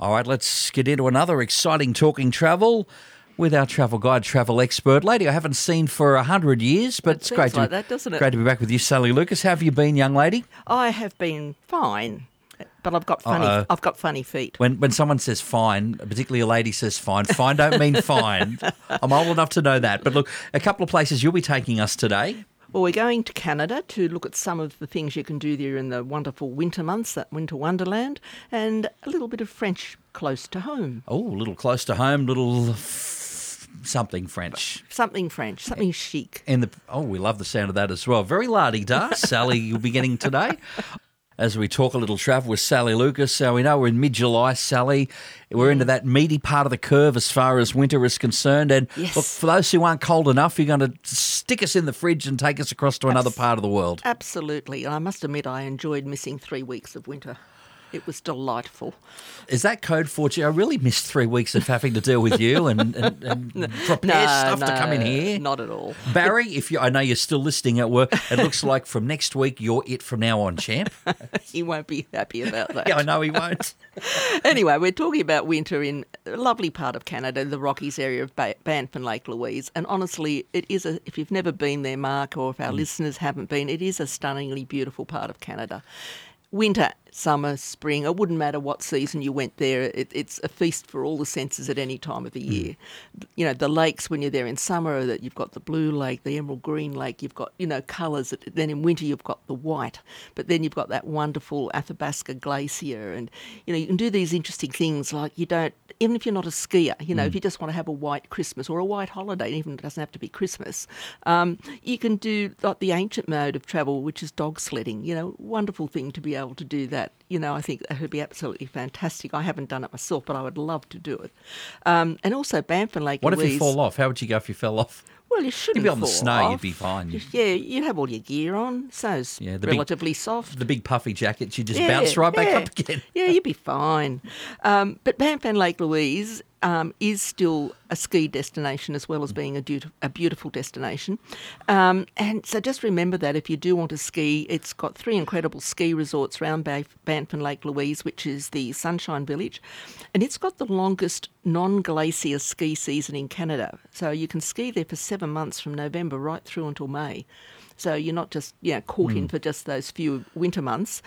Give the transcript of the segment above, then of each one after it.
All right, let's get into another exciting talking travel with our travel guide, travel expert, lady I haven't seen for a hundred years, but It it's great like to that, doesn't it? great to be back with you, Sally Lucas. How have you been, young lady? I have been fine, but I've got funny. Uh-oh. I've got funny feet. When when someone says fine, particularly a lady says fine, fine don't mean fine. I'm old enough to know that. But look, a couple of places you'll be taking us today. Well, we're going to Canada to look at some of the things you can do there in the wonderful winter months, that winter wonderland, and a little bit of French close to home. Oh, a little close to home, little something French. Something French, something chic. And the oh, we love the sound of that as well. Very lardy da, Sally. You'll be getting today. As we talk a little travel with Sally Lucas, so we know we're in mid-July, Sally. We're into that meaty part of the curve as far as winter is concerned. And Yes. look, for those who aren't cold enough, you're going to stick us in the fridge and take us across to another part of the world. Absolutely. And I must admit, I enjoyed missing three weeks of winter. It was delightful. Is that code for you? I really missed three weeks of having to deal with you and, and, and prepare stuff to come in here. Not at all. Barry, if you, I know you're still listening at work, it looks like from next week you're it from now on, champ. He won't be happy about that. Yeah, I know he won't. anyway, we're talking about winter in a lovely part of Canada, the Rockies area of ba- Banff and Lake Louise. And honestly, it is a, if you've never been there, Mark, or if our mm. listeners haven't been, it is a stunningly beautiful part of Canada. Winter, summer, spring, it wouldn't matter what season you went there, it, it's a feast for all the senses at any time of the year. You know, the lakes when you're there in summer, that you've got the blue lake, the emerald green lake, you've got, you know, colours. Then in winter, you've got the white, but then you've got that wonderful Athabasca Glacier. And, you know, you can do these interesting things like you don't, even if you're not a skier, you know, if you just want to have a white Christmas or a white holiday, even if it doesn't have to be Christmas, um, you can do like the ancient mode of travel, which is dog sledding. You know, wonderful thing to be able to do that. You know, I think that would be absolutely fantastic. I haven't done it myself, but I would love to do it. Um, and also Banff and Lake Louise. What if you fall off? How would you go if you fell off? Well, you shouldn't You'd be on the snow, off. you'd be fine. Just- yeah, you'd have all your gear on. Snow's Yeah, the big- relatively soft. The big puffy jackets, you just Yeah, bounce right back up again. Yeah, you'd be fine. Um, but Banff and Lake Louise um, is still a ski destination as well as being a, dut- a beautiful destination. Um, and so just remember that if you do want to ski, it's got three incredible ski resorts around Banff, Banff and Lake Louise, which is the Sunshine Village. And it's got the longest non glacier ski season in Canada. So you can ski there for seven months from November right through until May. So you're not just you know, caught in for just those few winter months.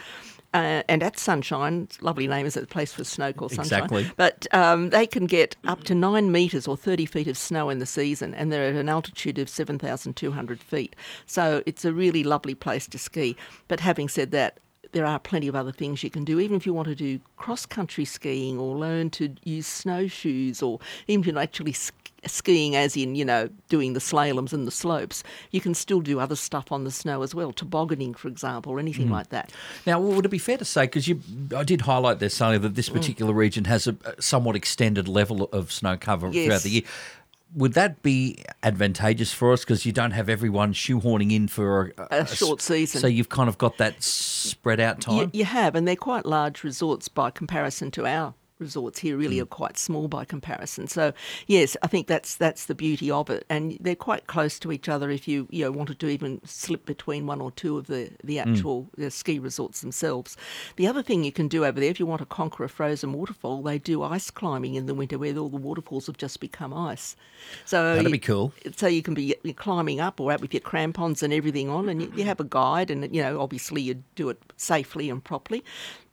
Uh, and at Sunshine, lovely name is it, a place for snow called Sunshine. Exactly. But um, they can get up to nine metres or 30 feet of snow in the season, and they're at an altitude of 7,200 feet. So it's a really lovely place to ski. But having said that, there are plenty of other things you can do, even if you want to do cross country skiing or learn to use snowshoes, or even actually sk- skiing, as in, you know, doing the slaloms and the slopes, you can still do other stuff on the snow as well, tobogganing, for example, or anything Mm. like that. Now, would it be fair to say, because you, I did highlight there, Sally, that Mm. this particular region has a a somewhat extended level of snow cover throughout the year. Would that be advantageous for us because you don't have everyone shoehorning in for a short season. So you've kind of got that spread out time. You, you have, and they're quite large resorts by comparison to our resorts here. Really, Mm. are quite small by comparison. So, yes, I think that's that's the beauty of it, and they're quite close to each other. If you you know wanted to even slip between one or two of the the Mm. actual uh, ski resorts themselves. The other thing you can do over there, if you want to conquer a frozen waterfall, they do ice climbing in the winter, where all the waterfalls have just become ice. So That'd you- be cool. so you can be you're climbing up or out with your crampons and everything on, and you, you have a guide, and you know obviously you do it safely and properly.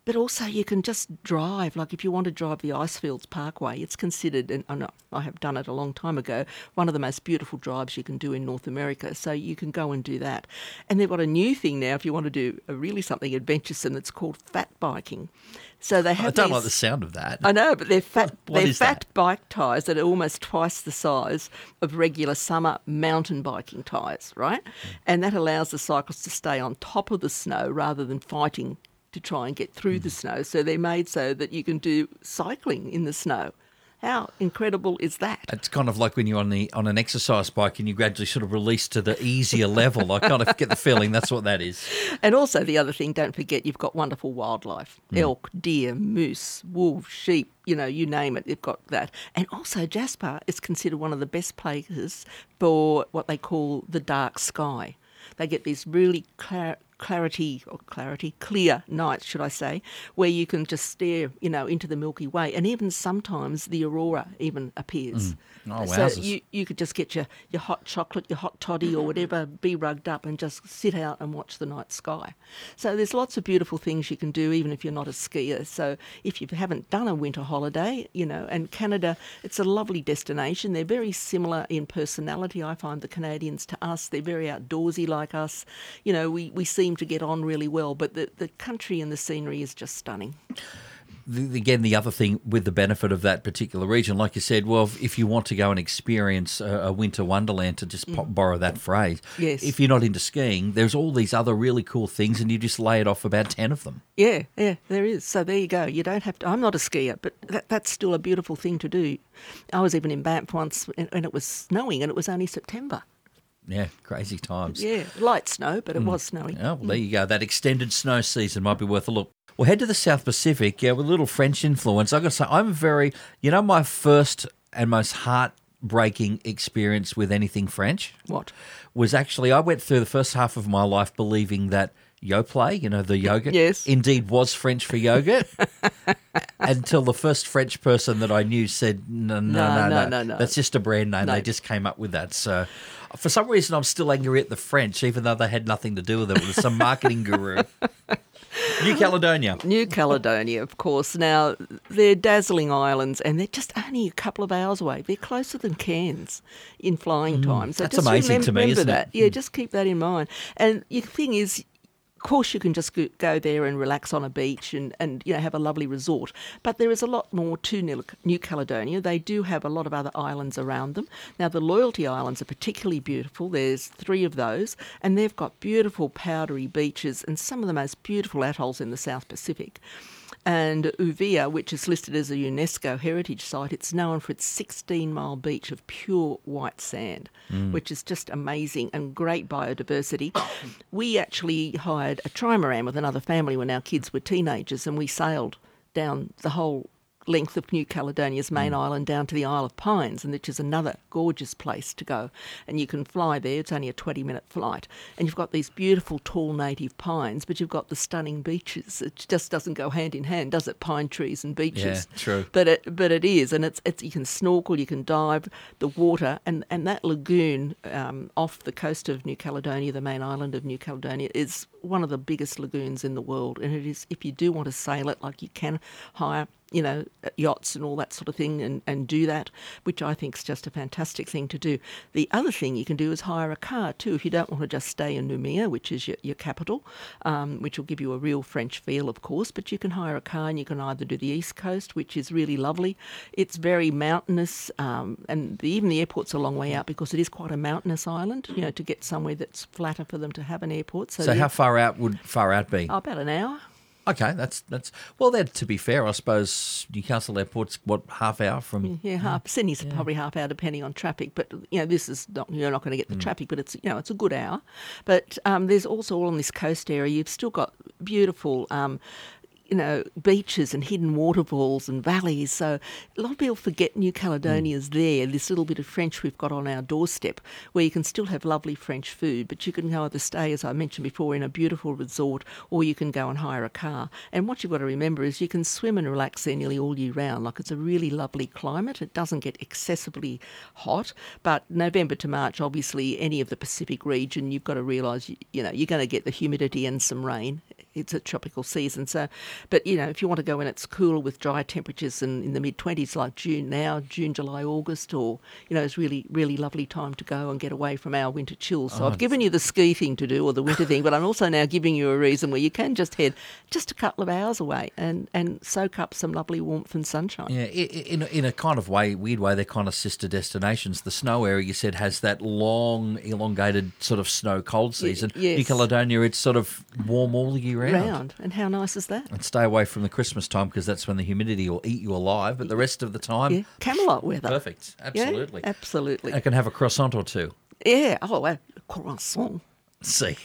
But also you can just drive. Like if you want to drive the Icefields Parkway, it's considered, and I know I have done it a long time ago, one of the most beautiful drives you can do in North America. So you can go and do that. And they've got a new thing now. If you want to do a really something adventuresome, it's called fat biking. So they have. I don't these- like the sound of that. I know, but they're fat. What they're fat that? bike tyres that are almost twice the size of regular summer mountain biking tyres, right? Mm. And that allows the cyclist to stay on top of the snow rather than fighting to try and get through the mm. snow. So they're made so that you can do cycling in the snow. How incredible is that? It's kind of like when you're on the on an exercise bike and you gradually sort of release to the easier level. I kind of get the feeling that's what that is. And also the other thing, don't forget you've got wonderful wildlife. Mm. Elk, deer, moose, wolves, sheep, you know, you name it, you've got that. And also Jasper is considered one of the best places for what they call the dark sky. They get these really clear, clarity or clarity, clear nights, should I say, where you can just stare, you know, into the Milky Way, and even sometimes the aurora even appears. Mm. Oh, so wowzers. you you could just get your, your hot chocolate, your hot toddy, or whatever, be rugged up and just sit out and watch the night sky. So there's lots of beautiful things you can do, even if you're not a skier. So if you haven't done a winter holiday, you know, and Canada, it's a lovely destination. They're very similar in personality. I find the Canadians to us, they're very outdoorsy like us. You know, we, we seem to get on really well, but the, the country and the scenery is just stunning. again, the other thing with the benefit of that particular region, like you said, well, if- you want to go and experience a, a winter wonderland, to just pop, borrow that phrase, Mm. Yes. if you're not into skiing, there's all these other really cool things, and you just lay it off about ten of them. Yeah, yeah, there is. So there you go. You don't have to. I'm not a skier, but that, that's still a beautiful thing to do. I was even in Banff once, and, and it was snowing, and it was only September. Yeah, crazy times. Yeah, light snow, but it hmm. was snowing. Oh, well, there hmm. you go. That extended snow season might be worth a look. Well, head to the South Pacific. Yeah, with a little French influence. I got to say, I'm very, you know, my first and most heartbreaking experience with anything French What? was actually I went through the first half of my life believing that Yoplait, you know, the yogurt, Yes. indeed was French for yogurt. until the first French person that I knew said, no, no, No, no, no, no, that's just a brand name. No. They just came up with that. So for some reason, I'm still angry at the French, even though they had nothing to do with it. It was some marketing guru. New Caledonia. New Caledonia, of course. Now, they're dazzling islands and they're just only a couple of hours away. They're closer than Cairns in flying time. So Mm, That's just amazing remem- to me, remember isn't it? Mm. that. Yeah, just keep that in mind. And the thing is, course, you can just go- there and relax on a beach and, and you know have a lovely resort. But there is a lot more to New Caledonia. They do have a lot of other islands around them. Now, the Loyalty Islands are particularly beautiful. There's three of those, and they've got beautiful powdery beaches and some of the most beautiful atolls in the South Pacific. And Ouvéa, which is listed as a UNESCO heritage site, it's known for its 16 mile beach of pure white sand, mm. which is just amazing and great biodiversity. we actually hired a trimaran with another family when our kids were teenagers, and we sailed down the whole length of New Caledonia's main island down to the Isle of Pines, and which is another gorgeous place to go. And you can fly there; it's only a twenty-minute flight, and you've got these beautiful tall native pines, but you've got the stunning beaches. It just doesn't go hand in hand, does it? Pine trees and beaches. Yeah, true. But it but it is, and it's it's you can snorkel, you can dive, the water, and and that lagoon um, off the coast of New Caledonia, the main island of New Caledonia, is one of the biggest lagoons in the world, and it is if you do want to sail it, like you can hire you know, yachts and all that sort of thing and, and do that, which I think is just a fantastic thing to do. The other thing you can do is hire a car too if you don't want to just stay in Noumea, which is your, your capital, um, which will give you a real French feel, of course, but you can hire a car and you can either do the East Coast, which is really lovely. It's very mountainous, um, and the, even the airport's a long way out because it is quite a mountainous island, you know, to get somewhere that's flatter for them to have an airport. So, So how far out would far out be? Oh, about an hour. Okay, that's that's well. Then to be fair, I suppose Newcastle Airport's what half hour from. Yeah, half. Sydney's probably half hour depending on traffic, but you know this is not you're not going to get the traffic, but it's you know it's a good hour. But um, there's also all on this coast area. You've still got beautiful. Um, you know, beaches and hidden waterfalls and valleys. So a lot of people forget New hmm. Caledonia's there, this little bit of French we've got on our doorstep, where you can still have lovely French food, but you can go either stay, as I mentioned before, in a beautiful resort, or you can go and hire a car. And what you've got to remember is you can swim and relax there nearly all year round. Like it's a really lovely climate. It doesn't get excessively hot, but November to March, obviously, any of the Pacific region, you've got to realise, you know, you're going to get the humidity and some rain. It's a tropical season, so. But you know, if you want to go when it's cooler with dry temperatures and in the mid twenties, like June now, June, July, August, or you know, it's really, really lovely time to go and get away from our winter chills. So oh, I've given you the ski thing to do or the winter thing, but I'm also now giving you a reason where you can just head just a couple of hours away and and soak up some lovely warmth and sunshine. Yeah, in a, in a kind of way, weird way, they're kind of sister destinations. The snow area you said has that long, elongated sort of snow cold season. New yes. Caledonia, it's sort of warm all year round. Round and how nice is that? And stay away from the Christmas time because that's when the humidity will eat you alive. But the rest of the time, Yeah, Camelot weather. perfect. Yeah, Absolutely. absolutely. I can have a croissant or two. Yeah. Oh, a croissant. See.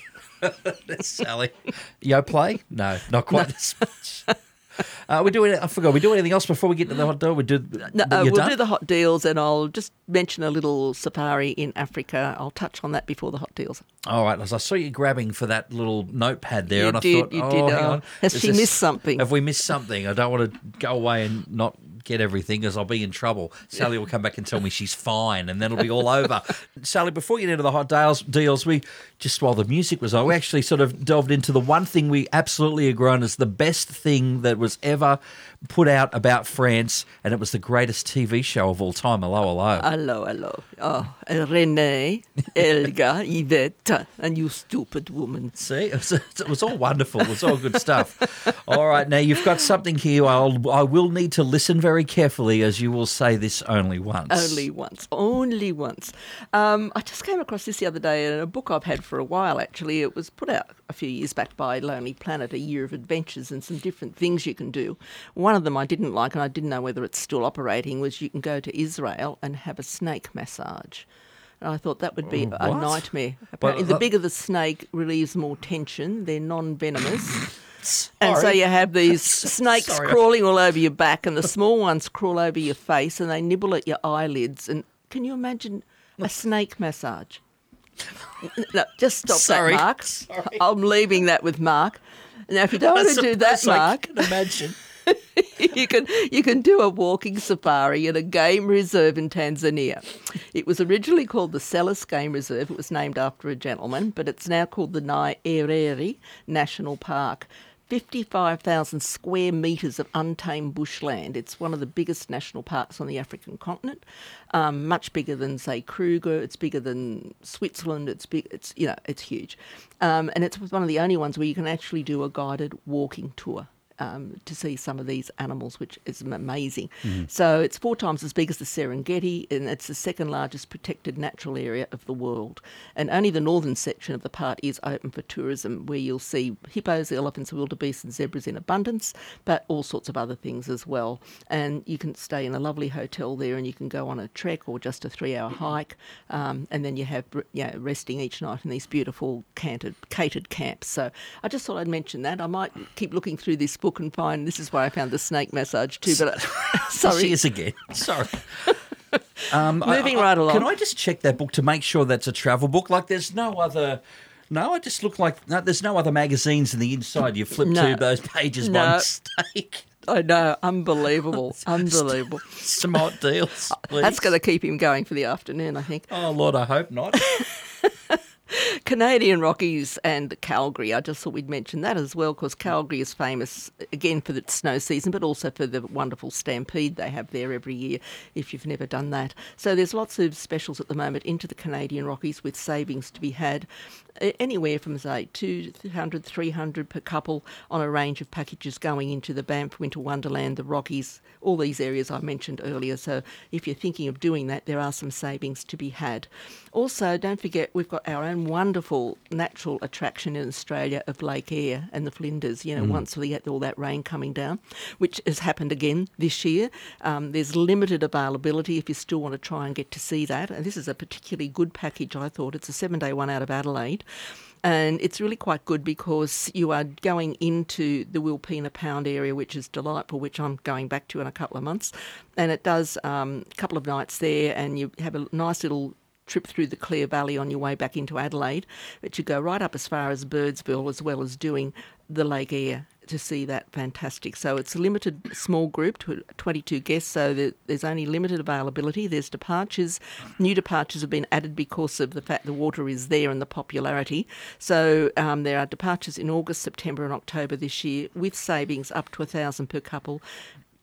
That's Sally. Yoplait? No, not quite as much. Uh, we do. It I forgot. We do anything else before we get to the hot dog? We do. No, uh, we'll done? do the hot deals, and I'll just mention a little safari in Africa. I'll touch on that before the hot deals. All right, as I saw you grabbing for that little notepad there, You and I did, thought, you oh, did. hang Oh, on. has Is she missed something? Have we missed something? I don't want to go away and not get everything, because I'll be in trouble. Sally will come back and tell me she's fine, and then it'll be all over. Sally, before you get into the hot deals, deals, we just while the music was on, we actually sort of delved into the one thing we absolutely agree on is the best thing that was ever put out about France, and it was the greatest TV show of all time. Hello, hello. Hello, hello. Oh, Renee, Elga, Yvette, and you stupid woman. See, it was, it was all wonderful. It was all good stuff. All right, now you've got something here. I'll, I will need to listen very carefully, as you will say this only once. Only once. Only once. Um, I just came across this the other day in a book I've had for a while, actually. It was put out a few years back by Lonely Planet, A Year of Adventures, and some different things you can do. One of them I didn't like, and I didn't know whether it's still operating, was you can go to Israel and have a snake massage. And I thought that would be a nightmare. Apparently, the bigger the snake relieves more tension. They're non-venomous. And so you have these snakes Sorry. crawling all over your back, and the small ones crawl over your face, and they nibble at your eyelids. And can you imagine a snake massage? No, just stop Sorry. that, Mark. Sorry. I'm leaving that with Mark. Now, if you don't want to do that, best I Mark, can imagine. you can you can do a walking safari at a game reserve in Tanzania. It was originally called the Selous Game Reserve. It was named after a gentleman, but it's now called the Nyerere National Park. 55,000 square metres of untamed bushland. It's one of the biggest national parks on the African continent. Um, much bigger than, say, Kruger. It's bigger than Switzerland. It's big. It's you know, it's huge, um, and it's one of the only ones where you can actually do a guided walking tour um, to see some of these animals, which is amazing. So it's four times as big as the Serengeti, and it's the second largest protected natural area of the world. And only the northern section of the park is open for tourism, where you'll see hippos, elephants, wildebeest, and zebras in abundance, but all sorts of other things as well. And you can stay in a lovely hotel there, and you can go on a trek or just a three-hour hike, um, and then you have you know, resting each night in these beautiful canted, catered camps. So I just thought I'd mention that. I might keep looking through this book and find this is why I found the snake massage too. But sorry, She is again. Sorry. Um, Moving I- right along. Can I just check that book to make sure that's a travel book? Like, there's no other. No, I just look like no, there's no other magazines in the inside. You flip No. to those pages by No. mistake. I know, unbelievable, unbelievable. Smart deals. Uh, That's going to keep him going for the afternoon, I think. Oh Lord, I hope not. Canadian Rockies and Calgary. I just thought we'd mention that as well because Calgary is famous again for its snow season, but also for the wonderful stampede they have there every year. If you've never done that, so there's lots of specials at the moment into the Canadian Rockies with savings to be had, anywhere from say 200, 300 per couple on a range of packages going into the Banff Winter Wonderland, the Rockies, all these areas I mentioned earlier. So if you're thinking of doing that, there are some savings to be had. Also, don't forget we've got our own wonderful natural attraction in Australia of Lake Eyre and the Flinders. You know, once we get all that rain coming down, which has happened again this year. Um, there's limited availability if you still want to try and get to see that. And this is a particularly good package, I thought. It's a seven day one out of Adelaide. And it's really quite good because you are going into the Wilpena Pound area, which is delightful, which I'm going back to in a couple of months. And it does um, a couple of nights there, and you have a nice little trip through the Clare Valley on your way back into Adelaide. But you go right up as far as Birdsville, as well as doing the Lake Eyre to see that fantastic. So it's a limited small group 22 guests, so there's only limited availability. There's departures. New departures have been added because of the fact the water is there and the popularity. So um, there are departures in August, September, and October this year with savings up to a thousand per couple.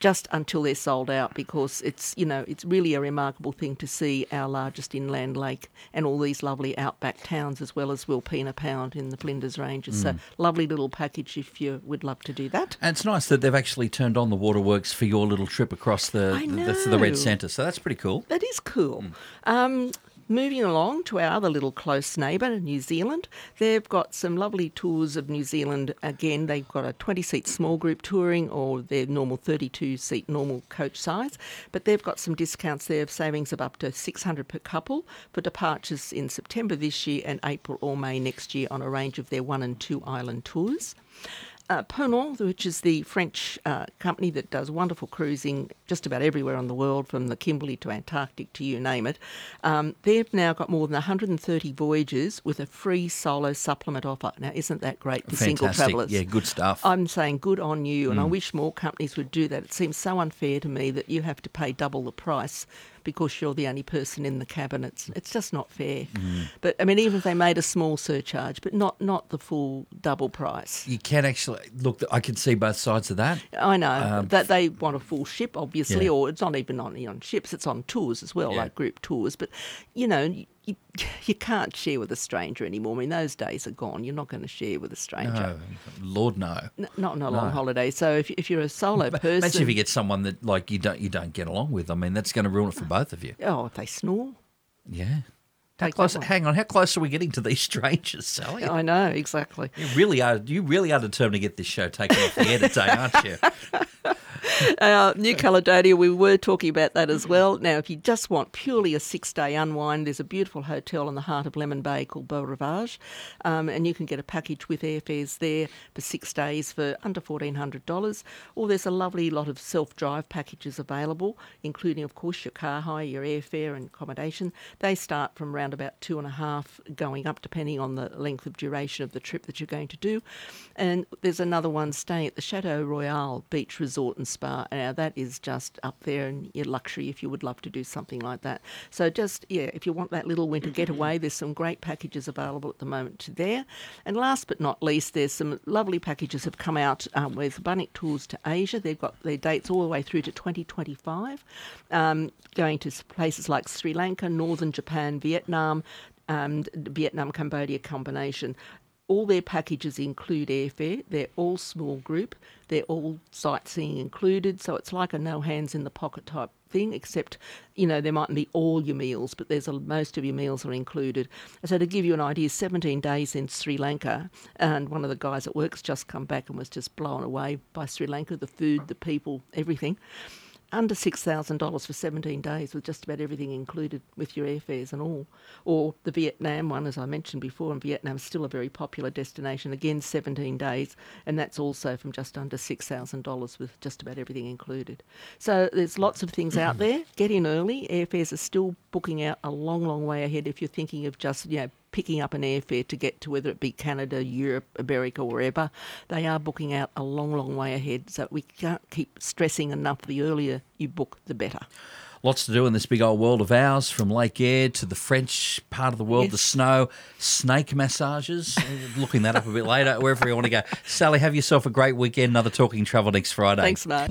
Just until they're sold out, because it's you know it's really a remarkable thing to see our largest inland lake and all these lovely outback towns as well as Wilpena Pound in the Flinders Ranges. So lovely little package if you would love to do that. and it's nice that they've actually turned on the waterworks for your little trip across the the, the, the Red. Centre. So that's pretty cool. That is cool. Um, moving along to our other little close neighbour, New Zealand. They've got some lovely tours of New Zealand. Again, they've got a 20 seat small group touring or their normal 32 seat normal coach size. But they've got some discounts there of savings of up to 600 per couple for departures in September this year and April or May next year on a range of their one and two island tours. Uh, Ponant, which is the French uh, company that does wonderful cruising just about everywhere on the world, from the Kimberley to Antarctic to you name it, um, they've now got more than 130 voyages with a free solo supplement offer. Now, isn't that great for single travellers? Yeah, good stuff. I'm saying good on you, and I Mm. wish more companies would do that. It seems so unfair to me that you have to pay double the price because you're the only person in the cabin. It's it's just not fair. Mm. But I mean, even if they made a small surcharge, but not not the full double price. you can actually look. I can see both sides of that. I know Um, that they want a full ship, obviously, Yeah. or it's not even on on ships; it's on tours as well, Yeah. like group tours. But you know, you, can't share with a stranger anymore. I mean, those days are gone. You're not going to share with a stranger. No, Lord, no. N- Not on a long holiday. So if, if you're a solo person, Imagine if you get someone that like you don't you don't get along with. I mean, that's going to ruin it for both of you. oh, if they snore, Yeah. How close? Hang on. How close are we getting to these strangers, Sally? I know exactly. You really are. You really are determined to get this show taken off the air today, aren't you? Uh, New Caledonia, we were talking about that as well. Now, if you just want purely a six day unwind, there's a beautiful hotel in the heart of Lemon Bay called Beau Rivage, um, and you can get a package with airfares there for six days for under $1,400. Or there's a lovely lot of self drive packages available, including, of course, your car hire, your airfare, and accommodation. They start from around about two and a half going up, depending on the length of duration of the trip that you're going to do. And there's another one staying at the Chateau Royal Beach Resort and Spa. Now, that is just up there in your luxury if you would love to do something like that. So, just, yeah, if you want that little winter getaway, there's some great packages available at the moment there. And last but not least, there's some lovely packages have come out um, with Bunnik Tours to Asia. They've got their dates all the way through to 2025, um, going to places like Sri Lanka, Northern Japan, Vietnam, um, Vietnam Cambodia combination. All their packages include airfare. They're all small group. They're all sightseeing included. So it's like a no hands in the pocket type thing, except, you know, there mightn't be all your meals, but there's a, most of your meals are included. So to give you an idea, 17 days in Sri Lanka, and one of the guys at work's just come back and was just blown away by Sri Lanka, the food, the people, everything under $6,000 for 17 days with just about everything included with your airfares and all. Or the Vietnam one, as I mentioned before, and Vietnam is still a very popular destination, again 17 days, and that's also from just under $6,000 with just about everything included. So there's lots of things out mm-hmm. there. Get in early. Airfares are still booking out a long, long way ahead if you're thinking of just, you know, picking up an airfare to get to whether it be Canada, Europe, America, wherever, they are booking out a long, long way ahead. So we can't keep stressing enough. The earlier you book, the better. Lots to do in this big old world of ours, from Lake Eyre to the French part of the world, the snow, snake massages. Looking that up a bit later, wherever you want to go. Sally, have yourself a great weekend. Another Talking Travel next Friday. Thanks, Mark.